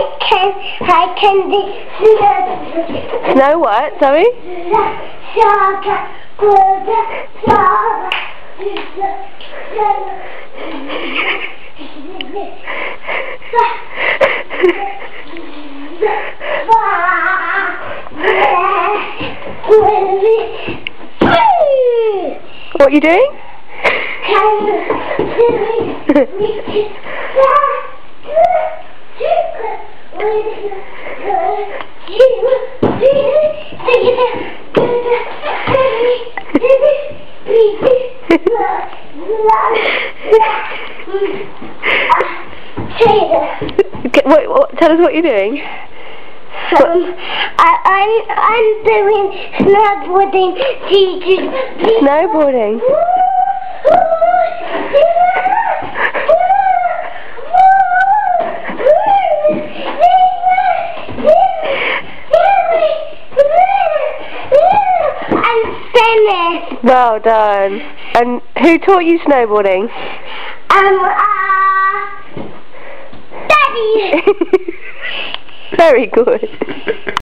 I can, I can do Snow what, sorry? Saga, Buddha, Saga, What are you doing? Okay, what, what, tell us what you're doing. Um, I, I'm I'm doing snowboarding teachers. Snowboarding. I'm. Well done. And who taught you snowboarding? Um, uh, Daddy. Very good.